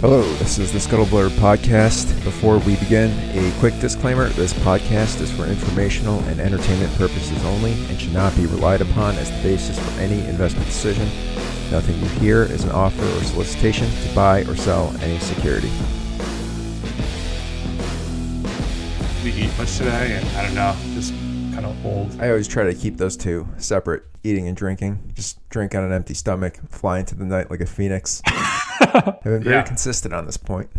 Hello, this is the Scuttleblurb podcast. Before we begin, a quick disclaimer this podcast is for informational and entertainment purposes only and should not be relied upon as the basis for any investment decision. Nothing you hear is an offer or solicitation to buy or sell any security. We eat much today, and I don't know, just kind of old. I always try to keep those two separate eating and drinking. Just drink on an empty stomach, fly into the night like a phoenix. I've been very Yeah. consistent on this point.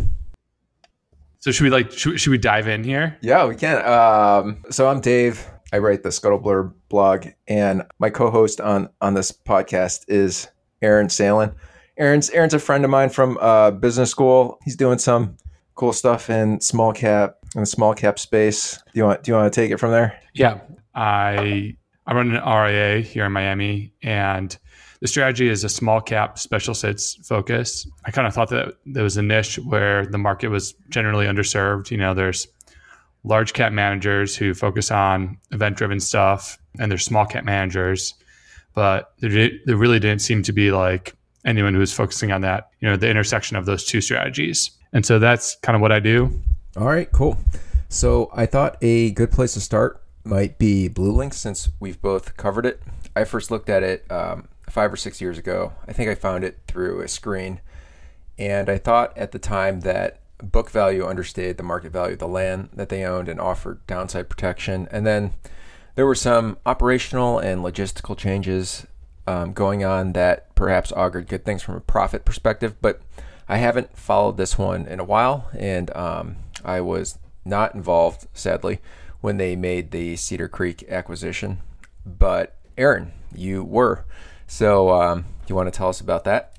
So should we like should, should we dive in here? Yeah, we can. Um, so I'm Dave. I write the Scuttleblurb blog, and my co-host on on this podcast is Aaron Sallen. Aaron's Aaron's a friend of mine from uh, business school. He's doing some cool stuff in small cap in the small cap space. Do you want Do you want to take it from there? Yeah, I I run an RIA here in Miami, and the strategy is a small cap special sits focus. I kind of thought that there was a niche where the market was generally underserved. You know, there's large cap managers who focus on event driven stuff, and there's small cap managers, but there, there really didn't seem to be like anyone who was focusing on that. You know, the intersection of those two strategies, and so that's kind of what I do. All right, cool. So I thought a good place to start might be BlueLinx since we've both covered it. I first looked at it um, five or six years ago. I think I found it through a screen. And I thought at the time that book value understated the market value of the land that they owned and offered downside protection. And then there were some operational and logistical changes um, going on that perhaps augured good things from a profit perspective. But I haven't followed this one in a while, and um, I was not involved, sadly, when they made the Cedar Creek acquisition. But Aaron, you were. So, um, you want to tell us about that?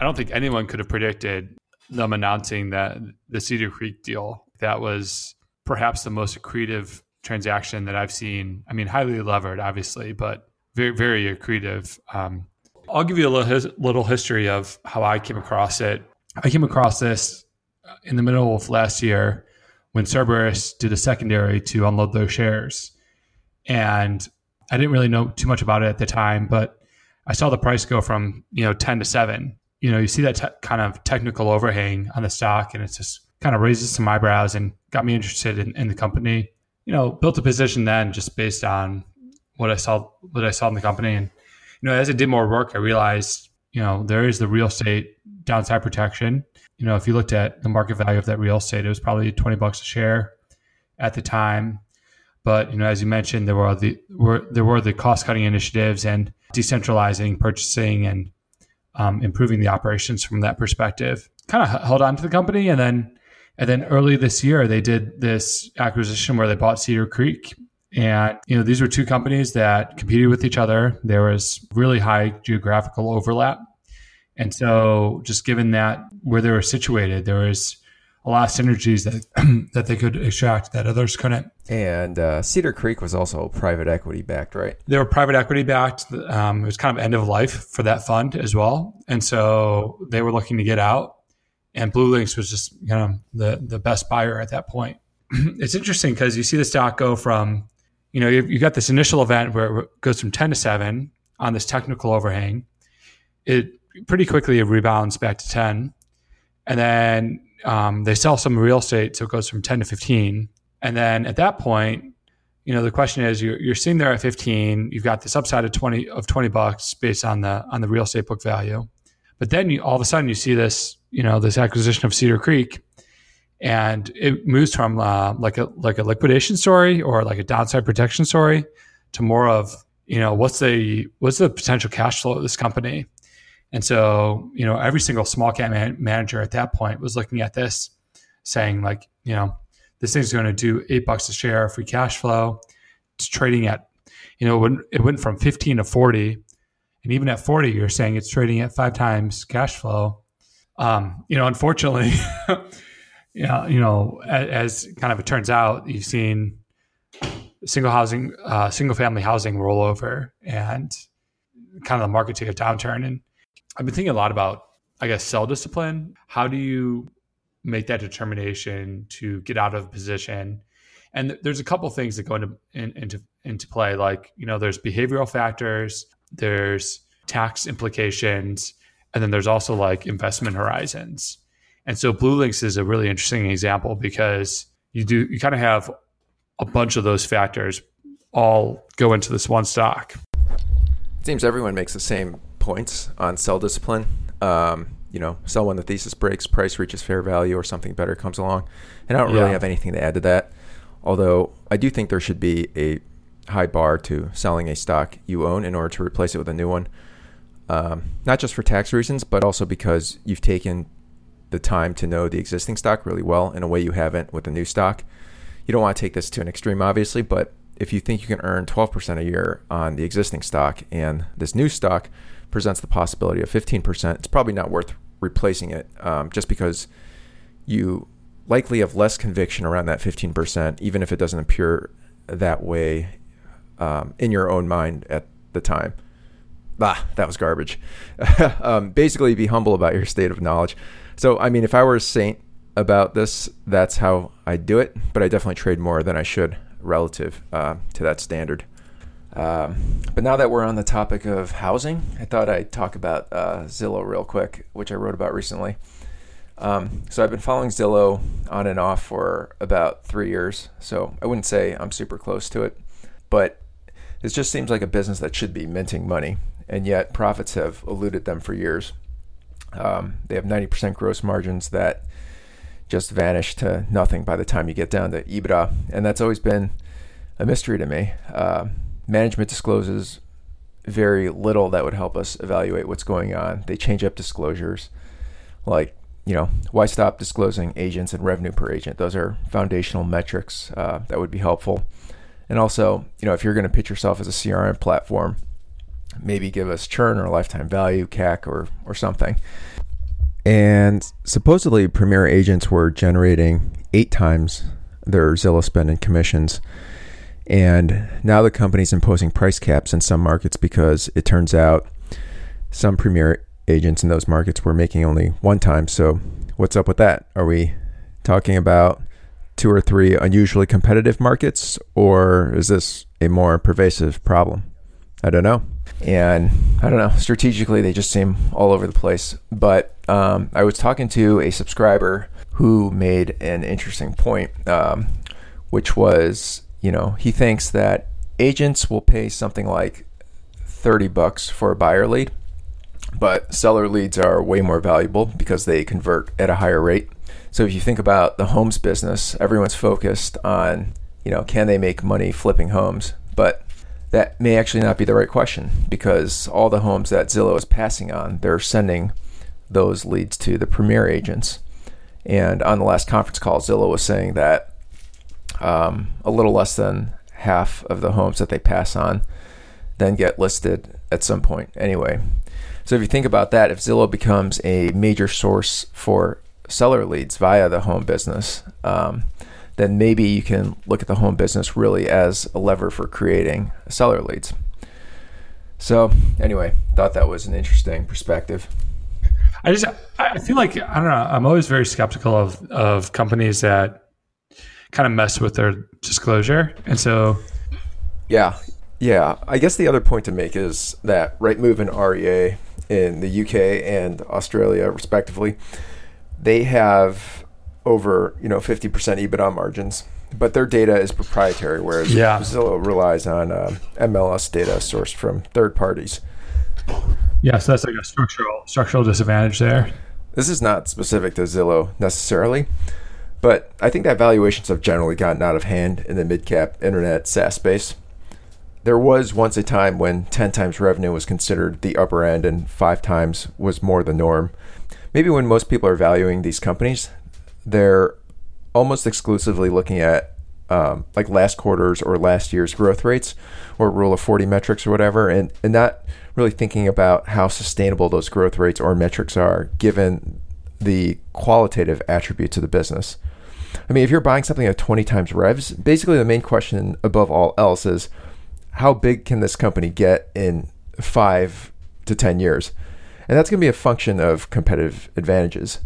I don't think anyone could have predicted them announcing that the Cedar Creek deal. That was perhaps the most accretive transaction that I've seen. I mean, highly levered, obviously, but very, very accretive. Um, I'll give you a little, his, little history of how I came across it. I came across this in the middle of last year when Cerberus did a secondary to unload those shares. And I didn't really know too much about it at the time, but I saw the price go from, you know, 10 to 7 you know, you see that te- kind of technical overhang on the stock, and it just kind of raises some eyebrows and got me interested in, in the company. You know, built a position then just based on what I saw, what I saw in the company, and you know, as I did more work, I realized, you know, there is the real estate downside protection. You know, if you looked at the market value of that real estate, it was probably twenty bucks a share at the time. But you know, as you mentioned, there were the were there were the cost cutting initiatives and decentralizing purchasing and um, improving the operations from that perspective. Kind of held on to the company, and then and then early this year they did this acquisition where they bought Cedar Creek. And you know these were two companies that competed with each other. There was really high geographical overlap, and so just given that where they were situated, there was a lot of synergies that that they could extract that others couldn't. And uh, Cedar Creek was also private equity backed, right? They were private equity backed. Um, it was kind of end of life for that fund as well, and so they were looking to get out. And BlueLinx was just you know the the best buyer at that point. it's interesting because you see the stock go from you know you, you got this initial event where it goes from ten to seven on this technical overhang. It pretty quickly it rebounds back to ten, and then um, they sell some real estate, so it goes from ten to fifteen and then at that point, you know, the question is you're, you're sitting there at 15, you've got this upside of 20 of 20 bucks based on the on the real estate book value. But then you all of a sudden you see this, you know, this acquisition of Cedar Creek and it moves from uh, like a like a liquidation story or like a downside protection story to more of, you know, what's the what's the potential cash flow of this company? And so, you know, every single small cap man- manager at that point was looking at this saying like, you know, this thing's going to do eight bucks a share free cash flow. It's trading at, you know, it went, it went from 15 to 40. And even at 40, you're saying it's trading at five times cash flow. Um, you know, unfortunately, yeah, you know, as, as, kind of it turns out, you've seen single housing, uh, single family housing rollover and kind of the market take a downturn. And I've been thinking a lot about, I guess, sell discipline. How do you make that determination to get out of position. And th- there's a couple things that go into in, into into play. Like you know, there's behavioral factors, there's tax implications, and then there's also like investment horizons. And so BlueLinx is a really interesting example because you do you kind of have a bunch of those factors all go into this one stock. It seems everyone makes the same points on sell discipline. Um, you know, sell when the thesis breaks, price reaches fair value, or something better comes along. And I don't really Yeah. have anything to add to that. Although I do think there should be a high bar to selling a stock you own in order to replace it with a new one. Um, not just for tax reasons, but also because you've taken the time to know the existing stock really well in a way you haven't with the new stock. You don't want to take this to an extreme, obviously, but if you think you can earn 12% a year on the existing stock and this new stock presents the possibility of 15%, it's probably not worth replacing it um, just because you likely have less conviction around that 15%, even if it doesn't appear that way um, in your own mind at the time. Ah, that was garbage. um, basically, be humble about your state of knowledge. So, I mean, if I were a saint about this, that's how I'd do it. But I definitely trade more than I should relative uh, to that standard. Um, but now that we're on the topic of housing, I thought I'd talk about uh, Zillow real quick, which I wrote about recently. Um, so I've been following Zillow on and off for about three years. So I wouldn't say I'm super close to it, but it just seems like a business that should be minting money, and yet profits have eluded them for years. Um, they have 90% gross margins that just vanish to nothing by the time you get down to EBITDA, and that's always been a mystery to me. Uh, management discloses very little that would help us evaluate what's going on. They change up disclosures, like you know, why stop disclosing agents and revenue per agent? Those are foundational metrics uh, that would be helpful. And also, you know, if you're going to pitch yourself as a CRM platform, maybe give us churn or lifetime value, CAC, or or something. And supposedly, Premier agents were generating eight times their Zillow spend in commissions. And now the company's imposing price caps in some markets because it turns out some Premier agents in those markets were making only one time. So, what's up with that? Are we talking about two or three unusually competitive markets, or is this a more pervasive problem? I don't know. And I don't know, strategically, they just seem all over the place. But um, I was talking to a subscriber who made an interesting point, um, which was, you know, he thinks that agents will pay something like 30 bucks for a buyer lead, but seller leads are way more valuable because they convert at a higher rate. So if you think about the homes business, everyone's focused on, you know, can they make money flipping homes? But that may actually not be the right question because all the homes that Zillow is passing on, they're sending those leads to the premier agents. And on the last conference call, Zillow was saying that um, a little less than half of the homes that they pass on then get listed at some point anyway. So if you think about that, if Zillow becomes a major source for seller leads via the home business, um, then maybe you can look at the home business really as a lever for creating seller leads. So anyway, thought that was an interesting perspective. I just I feel like I don't know. I'm always very skeptical of of companies that kind of mess with their disclosure, and so Yeah, yeah. I guess the other point to make is that Rightmove and REA in the UK and Australia, respectively, they have over you know 50% EBITDA margins, but their data is proprietary, whereas Yeah. Zillow relies on um, MLS data sourced from third parties. yeah, so that's like a structural structural disadvantage there. This is not specific to Zillow necessarily, but I think that valuations have generally gotten out of hand in the mid cap internet SaaS space. There was once a time when 10 times revenue was considered the upper end and 5 times was more the norm. Maybe when most people are valuing these companies, they're almost exclusively looking at um, like last quarter's or last year's growth rates or rule of 40 metrics or whatever, and, and not really thinking about how sustainable those growth rates or metrics are given the qualitative attributes of the business. I mean, if you're buying something at 20 times revs, basically the main question above all else is how big can this company get in five to 10 years? And that's going to be a function of competitive advantages.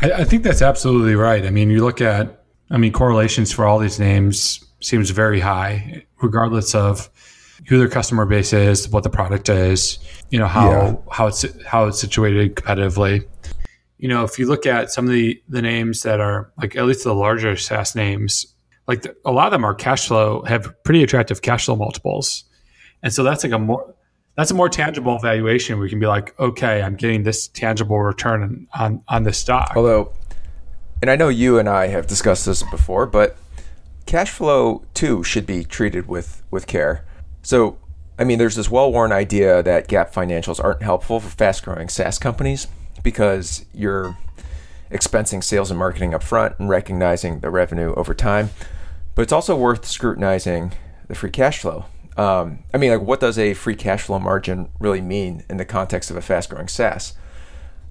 I, I think that's absolutely right. I mean, you look at, I mean, correlations for all these names seems very high, regardless of who their customer base is, what the product is, you know, how Yeah. how it's how it's situated competitively. You know, if you look at some of the the names that are like at least the larger SaaS names, like the, a lot of them are cash flow have pretty attractive cash flow multiples, and so that's like a more that's a more tangible valuation. We can be like, okay, I'm getting this tangible return on on this stock. Although, and I know you and I have discussed this before, but cash flow too should be treated with with care. So, I mean, there's this well-worn idea that GAAP financials aren't helpful for fast-growing SaaS companies because you're expensing sales and marketing up front and recognizing the revenue over time. But it's also worth scrutinizing the free cash flow. Um, I mean, like, what does a free cash flow margin really mean in the context of a fast growing SaaS?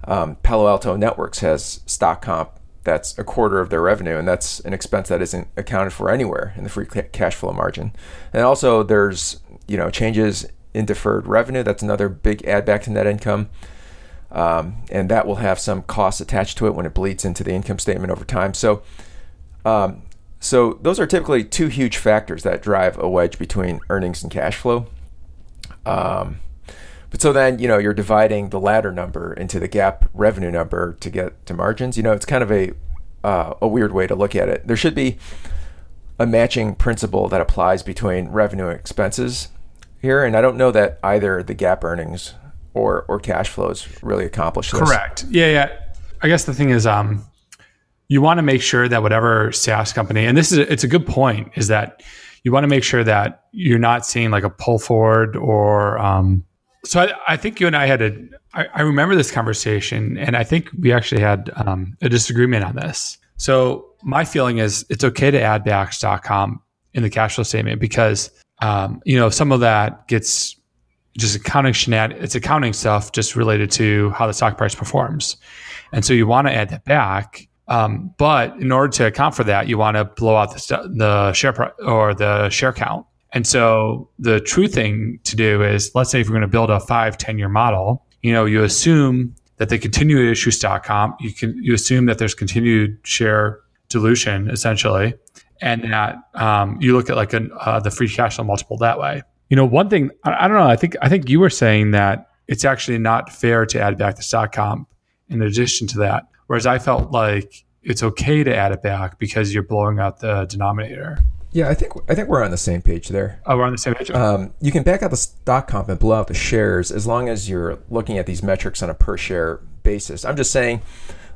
Um, Palo Alto Networks has stock comp that's a quarter of their revenue, and that's an expense that isn't accounted for anywhere in the free cash flow margin. And also, there's you know changes in deferred revenue. That's another big add back to net income. Um, and that will have some costs attached to it when it bleeds into the income statement over time. So, um, so those are typically two huge factors that drive a wedge between earnings and cash flow. Um, but so then you know you're dividing the latter number into the GAAP revenue number to get to margins. You know it's kind of a uh, a weird way to look at it. There should be a matching principle that applies between revenue and expenses here, and I don't know that either the GAAP earnings or or cash flows really accomplish this. Correct. Yeah, yeah. I guess the thing is, um, you want to make sure that whatever SaaS company, and this is it's a good point, is that you want to make sure that you're not seeing like a pull forward or. Um, so I, I think you and I had a. I, I remember this conversation, and I think we actually had um, a disagreement on this. So my feeling is it's okay to add back in the cash flow statement because um, you know some of that gets just accounting shenanigans. It's accounting stuff just related to how the stock price performs, and so you want to add that back. Um, but in order to account for that, you want to blow out the, st- the share price or the share count. And so the true thing to do is, let's say if you're going to build a five, 10 year model, you know, you assume that they continue to issue stock comp. You can, you assume that there's continued share dilution essentially. And that um, you look at like an, uh, the free cash flow multiple that way. You know, one thing I, I don't know. I think I think you were saying that it's actually not fair to add back the stock comp in addition to that. Whereas I felt like it's okay to add it back because you're blowing out the denominator. Yeah, I think I think we're on the same page there. Oh, we're on the same page. Um, you can back out the stock comp and blow out the shares as long as you're looking at these metrics on a per share basis. I'm just saying,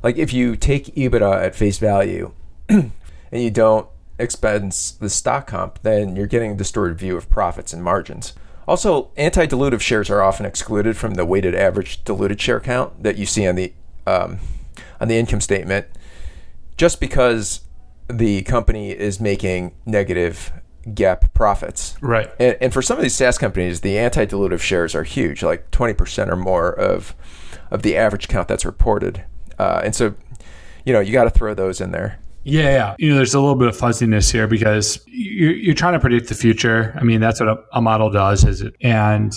like if you take EBITDA at face value and you don't expense the stock comp, then you're getting a distorted view of profits and margins. Also, anti-dilutive shares are often excluded from the weighted average diluted share count that you see on the um, on the income statement, just because the company is making negative GAAP profits. Right. And, and for some of these SaaS companies, the anti-dilutive shares are huge, like 20% or more of of the average count that's reported. Uh, and so, you know, you got to throw those in there. Yeah, yeah. You know, there's a little bit of fuzziness here because you're, you're trying to predict the future. I mean, that's what a, a model does, is it? And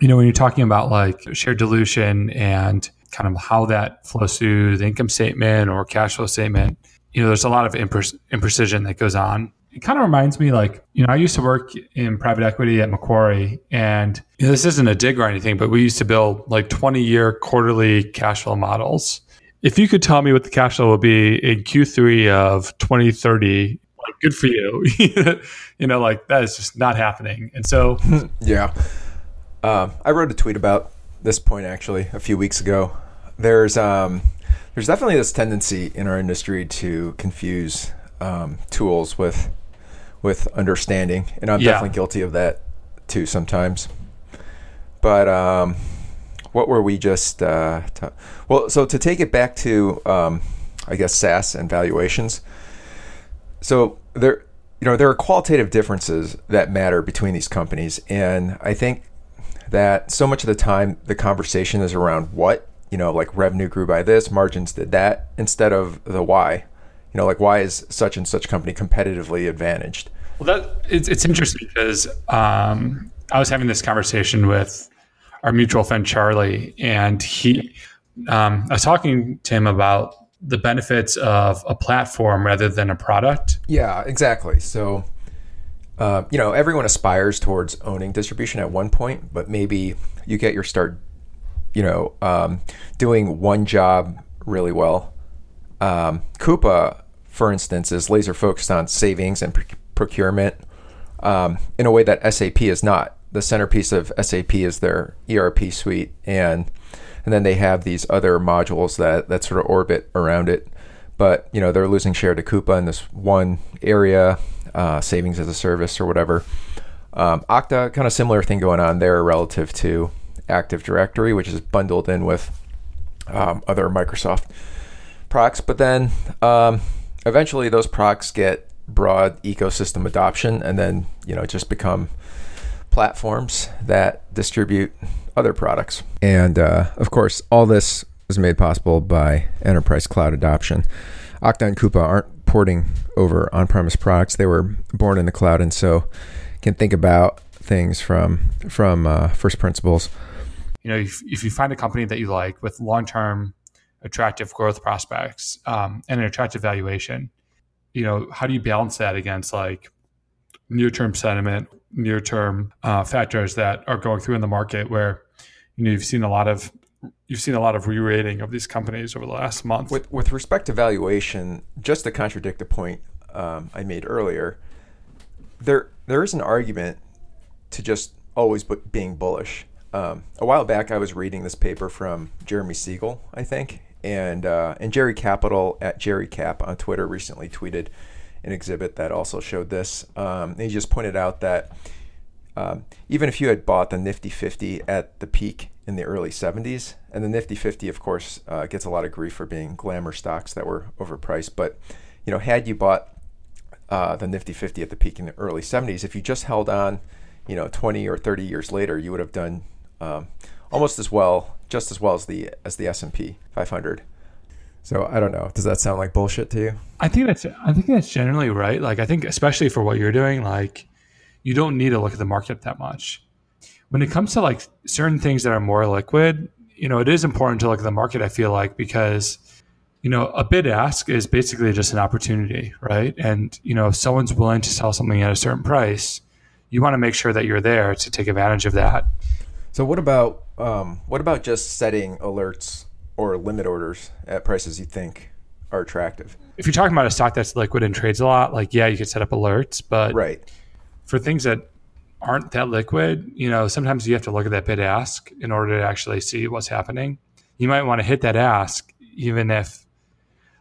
you know, when you're talking about like share dilution and kind of how that flows through the income statement or cash flow statement, you know, there's a lot of impre- imprecision that goes on. It kind of reminds me like, you know, I used to work in private equity at Macquarie and you know, this isn't a dig or anything, but we used to build like 20 year quarterly cash flow models. If you could tell me what the cash flow will be in Q3 of 2030, like good for you. you know, like that is just not happening. And so, yeah. Uh, I wrote a tweet about this point actually a few weeks ago. There's um, there's definitely this tendency in our industry to confuse um, tools with with understanding, and I'm Yeah. definitely guilty of that too sometimes. But um, what were we just uh, well? So to take it back to um, I guess SaaS and valuations. So there, you know, there are qualitative differences that matter between these companies, and I think that so much of the time the conversation is around what you know like revenue grew by this margins did that instead of the why you know like why is such and such company competitively advantaged Well, that it's, it's interesting because um, I was having this conversation with our mutual friend Charlie, and he, um, I was talking to him about the benefits of a platform rather than a product. yeah exactly so uh, you know everyone aspires towards owning distribution at one point but maybe you get your start you know um, doing one job really well. Um, Coupa, for instance, is laser focused on savings and procurement um, in a way that SAP is not. The centerpiece of SAP is their ERP suite, and and then they have these other modules that that sort of orbit around it. But you know they're losing share to Coupa in this one area, uh, savings as a service or whatever. Um, Okta, kind of similar thing going on there relative to Active Directory, which is bundled in with um, other Microsoft products. But then um, eventually those products get broad ecosystem adoption and then, you know, just become platforms that distribute other products. And uh, of course, all this was made possible by enterprise cloud adoption. Okta and Coupa aren't porting over on premise products, they were born in the cloud. And so can think about things from from uh, first principles. You know, if, if you find a company that you like with long term attractive growth prospects um, and an attractive valuation, you know, how do you balance that against like near term sentiment, near term uh, factors that are going through in the market where you know you've seen a lot of you've seen a lot of re-rating of these companies over the last month. With with respect to valuation, just to contradict a point um, I made earlier, there there is an argument to just always being bullish. Um, a while back, I was reading this paper from Jeremy Siegel, I think, and uh, and Jerry Capital at Jerry Cap on Twitter recently tweeted an exhibit that also showed this. Um, he just pointed out that um, even if you had bought the Nifty 50 at the peak in the early 70s, and the Nifty 50, of course, uh, gets a lot of grief for being glamour stocks that were overpriced, but you know, had you bought uh, the Nifty 50 at the peak in the early 70s. If you just held on, you know, 20 or 30 years later, you would have done um, almost as well, just as well as the as the S&P 500. So I don't know. Does that sound like bullshit to you? I think that's I think that's generally right. Like I think especially for what you're doing, like you don't need to look at the market that much. When it comes to like certain things that are more liquid, you know, it is important to look at the market. I feel like because you know, a bid ask is basically just an opportunity, right? And, you know, if someone's willing to sell something at a certain price, you want to make sure that you're there to take advantage of that. So what about um, what about just setting alerts or limit orders at prices you think are attractive? If you're talking about a stock that's liquid and trades a lot, like yeah, you could set up alerts, but right. for things that aren't that liquid, you know, sometimes you have to look at that bid ask in order to actually see what's happening. You might want to hit that ask even if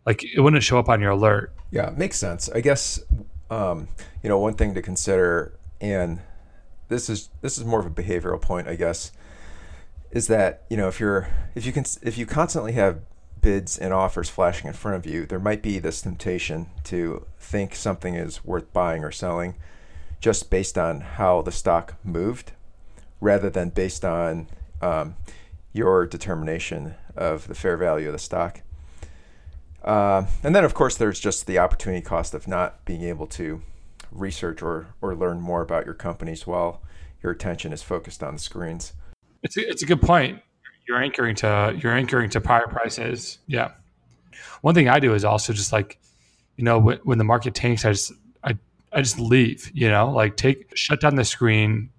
like it wouldn't show up on your alert. Yeah, makes sense. I guess um, you know one thing to consider, and this is this is more of a behavioral point, I guess, is that you know if you're if you can if you constantly have bids and offers flashing in front of you, there might be this temptation to think something is worth buying or selling just based on how the stock moved, rather than based on um, your determination of the fair value of the stock. Uh, and then, of course, there's just the opportunity cost of not being able to research or, or learn more about your companies while your attention is focused on the screens. It's a, it's a good point. You're anchoring to you're anchoring to prior prices. Yeah. One thing I do is also just like, you know, when, when the market tanks, I just I I just leave. You know, like take shut down the screen,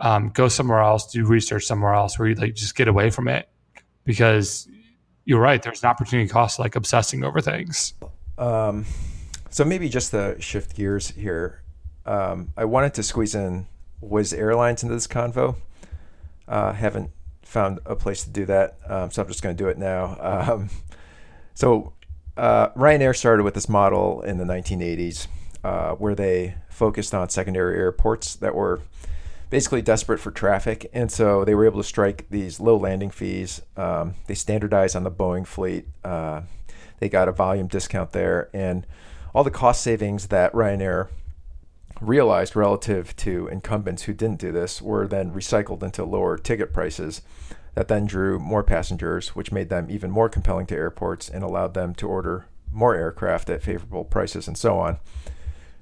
um, go somewhere else, do research somewhere else, where you like just get away from it because you're right. There's an opportunity cost like obsessing over things. Um, so maybe just to shift gears here, um, I wanted to squeeze in Wizz Airlines into this convo. Uh, haven't found a place to do that, um, so I'm just going to do it now. Um, so uh, Ryanair started with this model in the 1980s, uh, where they focused on secondary airports that were basically desperate for traffic, and so they were able to strike these low landing fees. Um, they standardized on the Boeing fleet. Uh, they got a volume discount there, and all the cost savings that Ryanair realized relative to incumbents who didn't do this were then recycled into lower ticket prices that then drew more passengers, which made them even more compelling to airports and allowed them to order more aircraft at favorable prices and so on.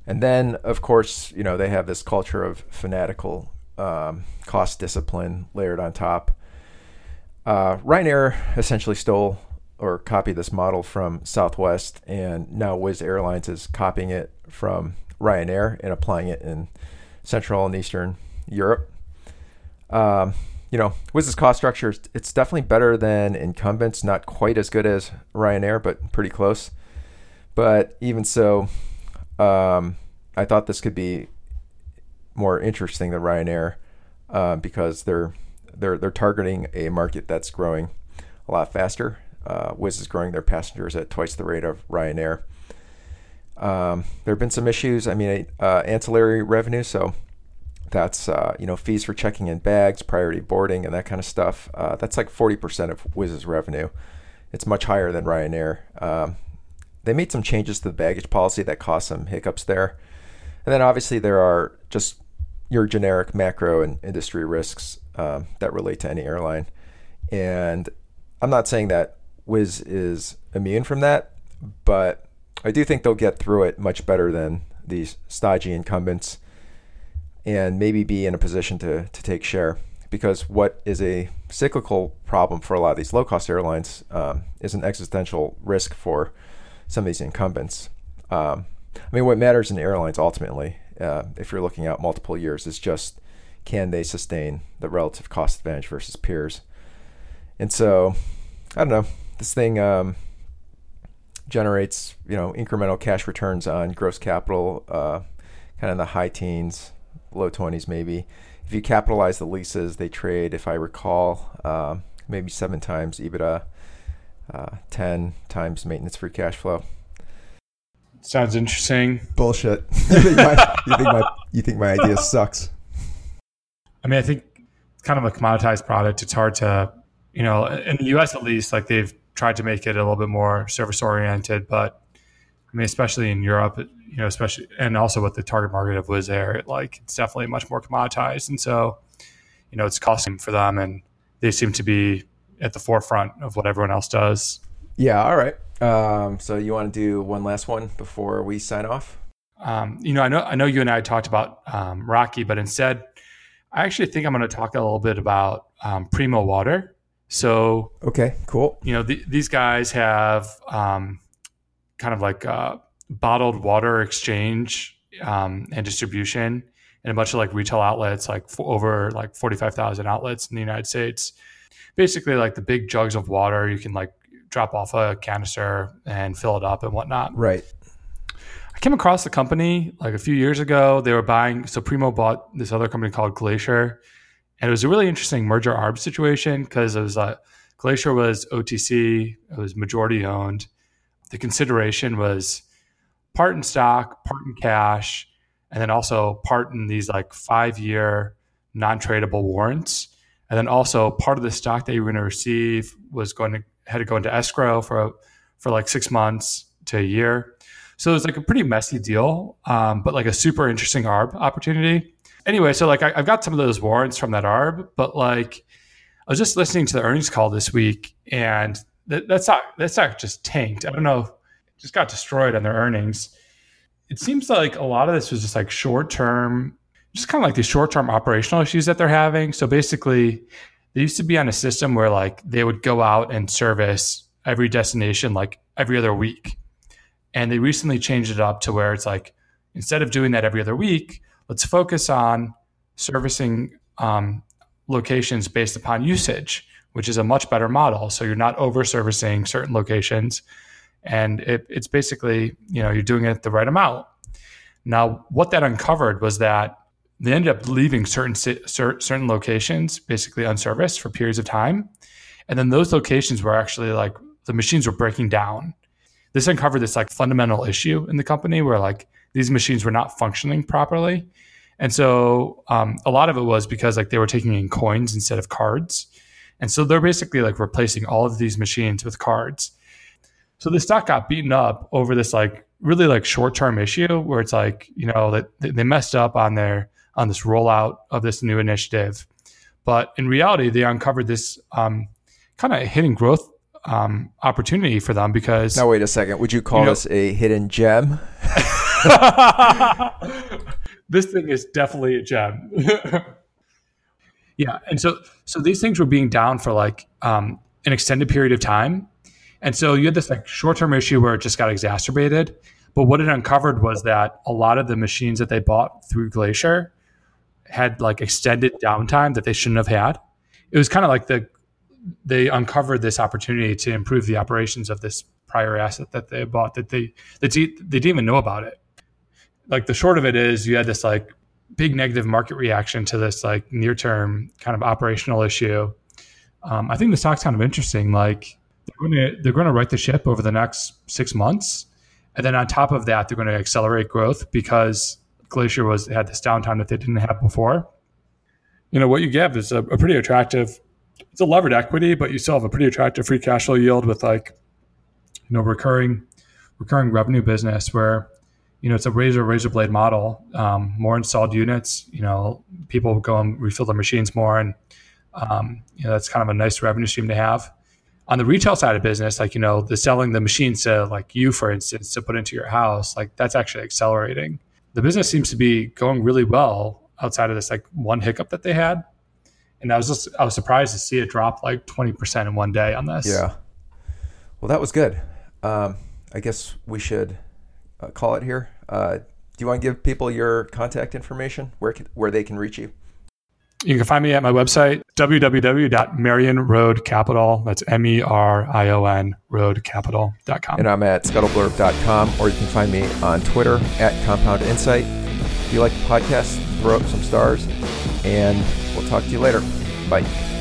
And then, of course, you know, they have this culture of fanatical um, cost discipline layered on top. Uh, Ryanair essentially stole or copied this model from Southwest, and now Wizz Airlines is copying it from Ryanair and applying it in Central and Eastern Europe. Um, you know, Wizz's cost structure, it's definitely better than incumbents. Not quite as good as Ryanair, but pretty close. But even so, um, I thought this could be more interesting than Ryanair uh, because they're they're they're targeting a market that's growing a lot faster. Uh, Wizz is growing their passengers at twice the rate of Ryanair. Um, there have been some issues. I mean, uh, ancillary revenue. So that's uh, you know fees for checking in bags, priority boarding, and that kind of stuff. Uh, that's like 40% of Wizz's revenue. It's much higher than Ryanair. Um, they made some changes to the baggage policy that caused some hiccups there. And then obviously there are just your generic macro and industry risks um, that relate to any airline. And I'm not saying that Wizz is immune from that, but I do think they'll get through it much better than these stodgy incumbents and maybe be in a position to, to take share. Because what is a cyclical problem for a lot of these low cost airlines um, is an existential risk for some of these incumbents. Um, I mean, what matters in airlines ultimately, uh, if you're looking out multiple years, is just can they sustain the relative cost advantage versus peers. And so, I don't know. This thing um, generates, you know, incremental cash returns on gross capital, uh, kind of in the high teens, low 20s maybe. If you capitalize the leases, they trade, if I recall, uh, maybe seven times EBITDA, uh, 10 times maintenance free cash flow. Sounds interesting. Bullshit. you, think my, you, think my, you think my idea sucks? I mean, I think it's kind of a commoditized product. It's hard to, you know, in the US at least, like they've tried to make it a little bit more service oriented, but I mean, especially in Europe, you know, especially and also with the target market of Wizz Air, like it's definitely much more commoditized, and so you know it's costing for them, and they seem to be at the forefront of what everyone else does. Yeah. All right. Um, so you want to do one last one before we sign off? Um, you know, I know I know you and I talked about um, Rocky, but instead, I actually think I'm going to talk a little bit about um, Primo Water. So okay, cool. You know, the, these guys have um, kind of like bottled water exchange um, and distribution and a bunch of like retail outlets, like over like 45,000 outlets in the United States. Basically, like the big jugs of water, you can like drop off a canister and fill it up and whatnot. Right. I came across the company like a few years ago. They were buying, so Primo bought this other company called Glacier. And it was a really interesting merger arb situation because it was like uh, Glacier was OTC, it was majority owned. The consideration was part in stock, part in cash, and then also part in these like five year non tradable warrants. And then also part of the stock that you were going to receive was going to had to go into escrow for for like six months to a year. So it was like a pretty messy deal, um, but like a super interesting ARB opportunity. Anyway, so like I, have got some of those warrants from that ARB, but like I was just listening to the earnings call this week, and that, that's not that's not just tanked. I don't know, just got destroyed on their earnings. It seems like a lot of this was just like short term, just kind of like these short term operational issues that they're having. So basically, they used to be on a system where like they would go out and service every destination like every other week. And they recently changed it up to where it's like instead of doing that every other week, let's focus on servicing um, locations based upon usage, which is a much better model. So you're not over servicing certain locations, and it, it's basically you know you're doing it the right amount. Now, what that uncovered was that they ended up leaving certain certain locations basically unserviced for periods of time, and then those locations were actually like the machines were breaking down. This uncovered this like fundamental issue in the company where like these machines were not functioning properly, and so um, a lot of it was because like they were taking in coins instead of cards, and so they're basically like replacing all of these machines with cards. So the stock got beaten up over this like really like short term issue where it's like you know that they messed up on their on this rollout of this new initiative. But in reality, they uncovered this um, kind of hidden growth um, opportunity for them because. Now, wait a second. Would you call you know, this a hidden gem? this thing is definitely a gem. yeah, and so so these things were being down for like um, an extended period of time, and so you had this like short term issue where it just got exacerbated. But what it uncovered was that a lot of the machines that they bought through Glacier had like extended downtime that they shouldn't have had. it was kind of like the they uncovered this opportunity to improve the operations of this prior asset that they bought that they that they didn't even know about it. Like the short of it is, you had this like big negative market reaction to this like near term kind of operational issue. Um, I think the stock's kind of interesting. Like they're going to they're going to right the ship over the next six months, and then on top of that, they're going to accelerate growth because Glacier was had this downtime that they didn't have before. You know what you get is a, a pretty attractive. It's a levered equity, but you still have a pretty attractive free cash flow yield with like, you know, recurring recurring revenue business where you know, it's a razor razor blade model. Um, more installed units, you know, people go and refill their machines more, and um, you know that's kind of a nice revenue stream to have. On the retail side of business, like you know, the selling the machines to like you, for instance, to put into your house, like that's actually accelerating. The business seems to be going really well outside of this like one hiccup that they had, and I was just I was surprised to see it drop like twenty percent in one day on this. Yeah. Well, that was good. Um, I guess we should uh, call it here. Uh, do you want to give people your contact information where can, where they can reach you? You can find me at my website, www.merionroadcapital. That's M E R I O N roadcapital.com. And I'm at scuttleblurb.com, or you can find me on Twitter at Compound Insight. If you like the podcast, throw up some stars, and we'll talk to you later. Bye.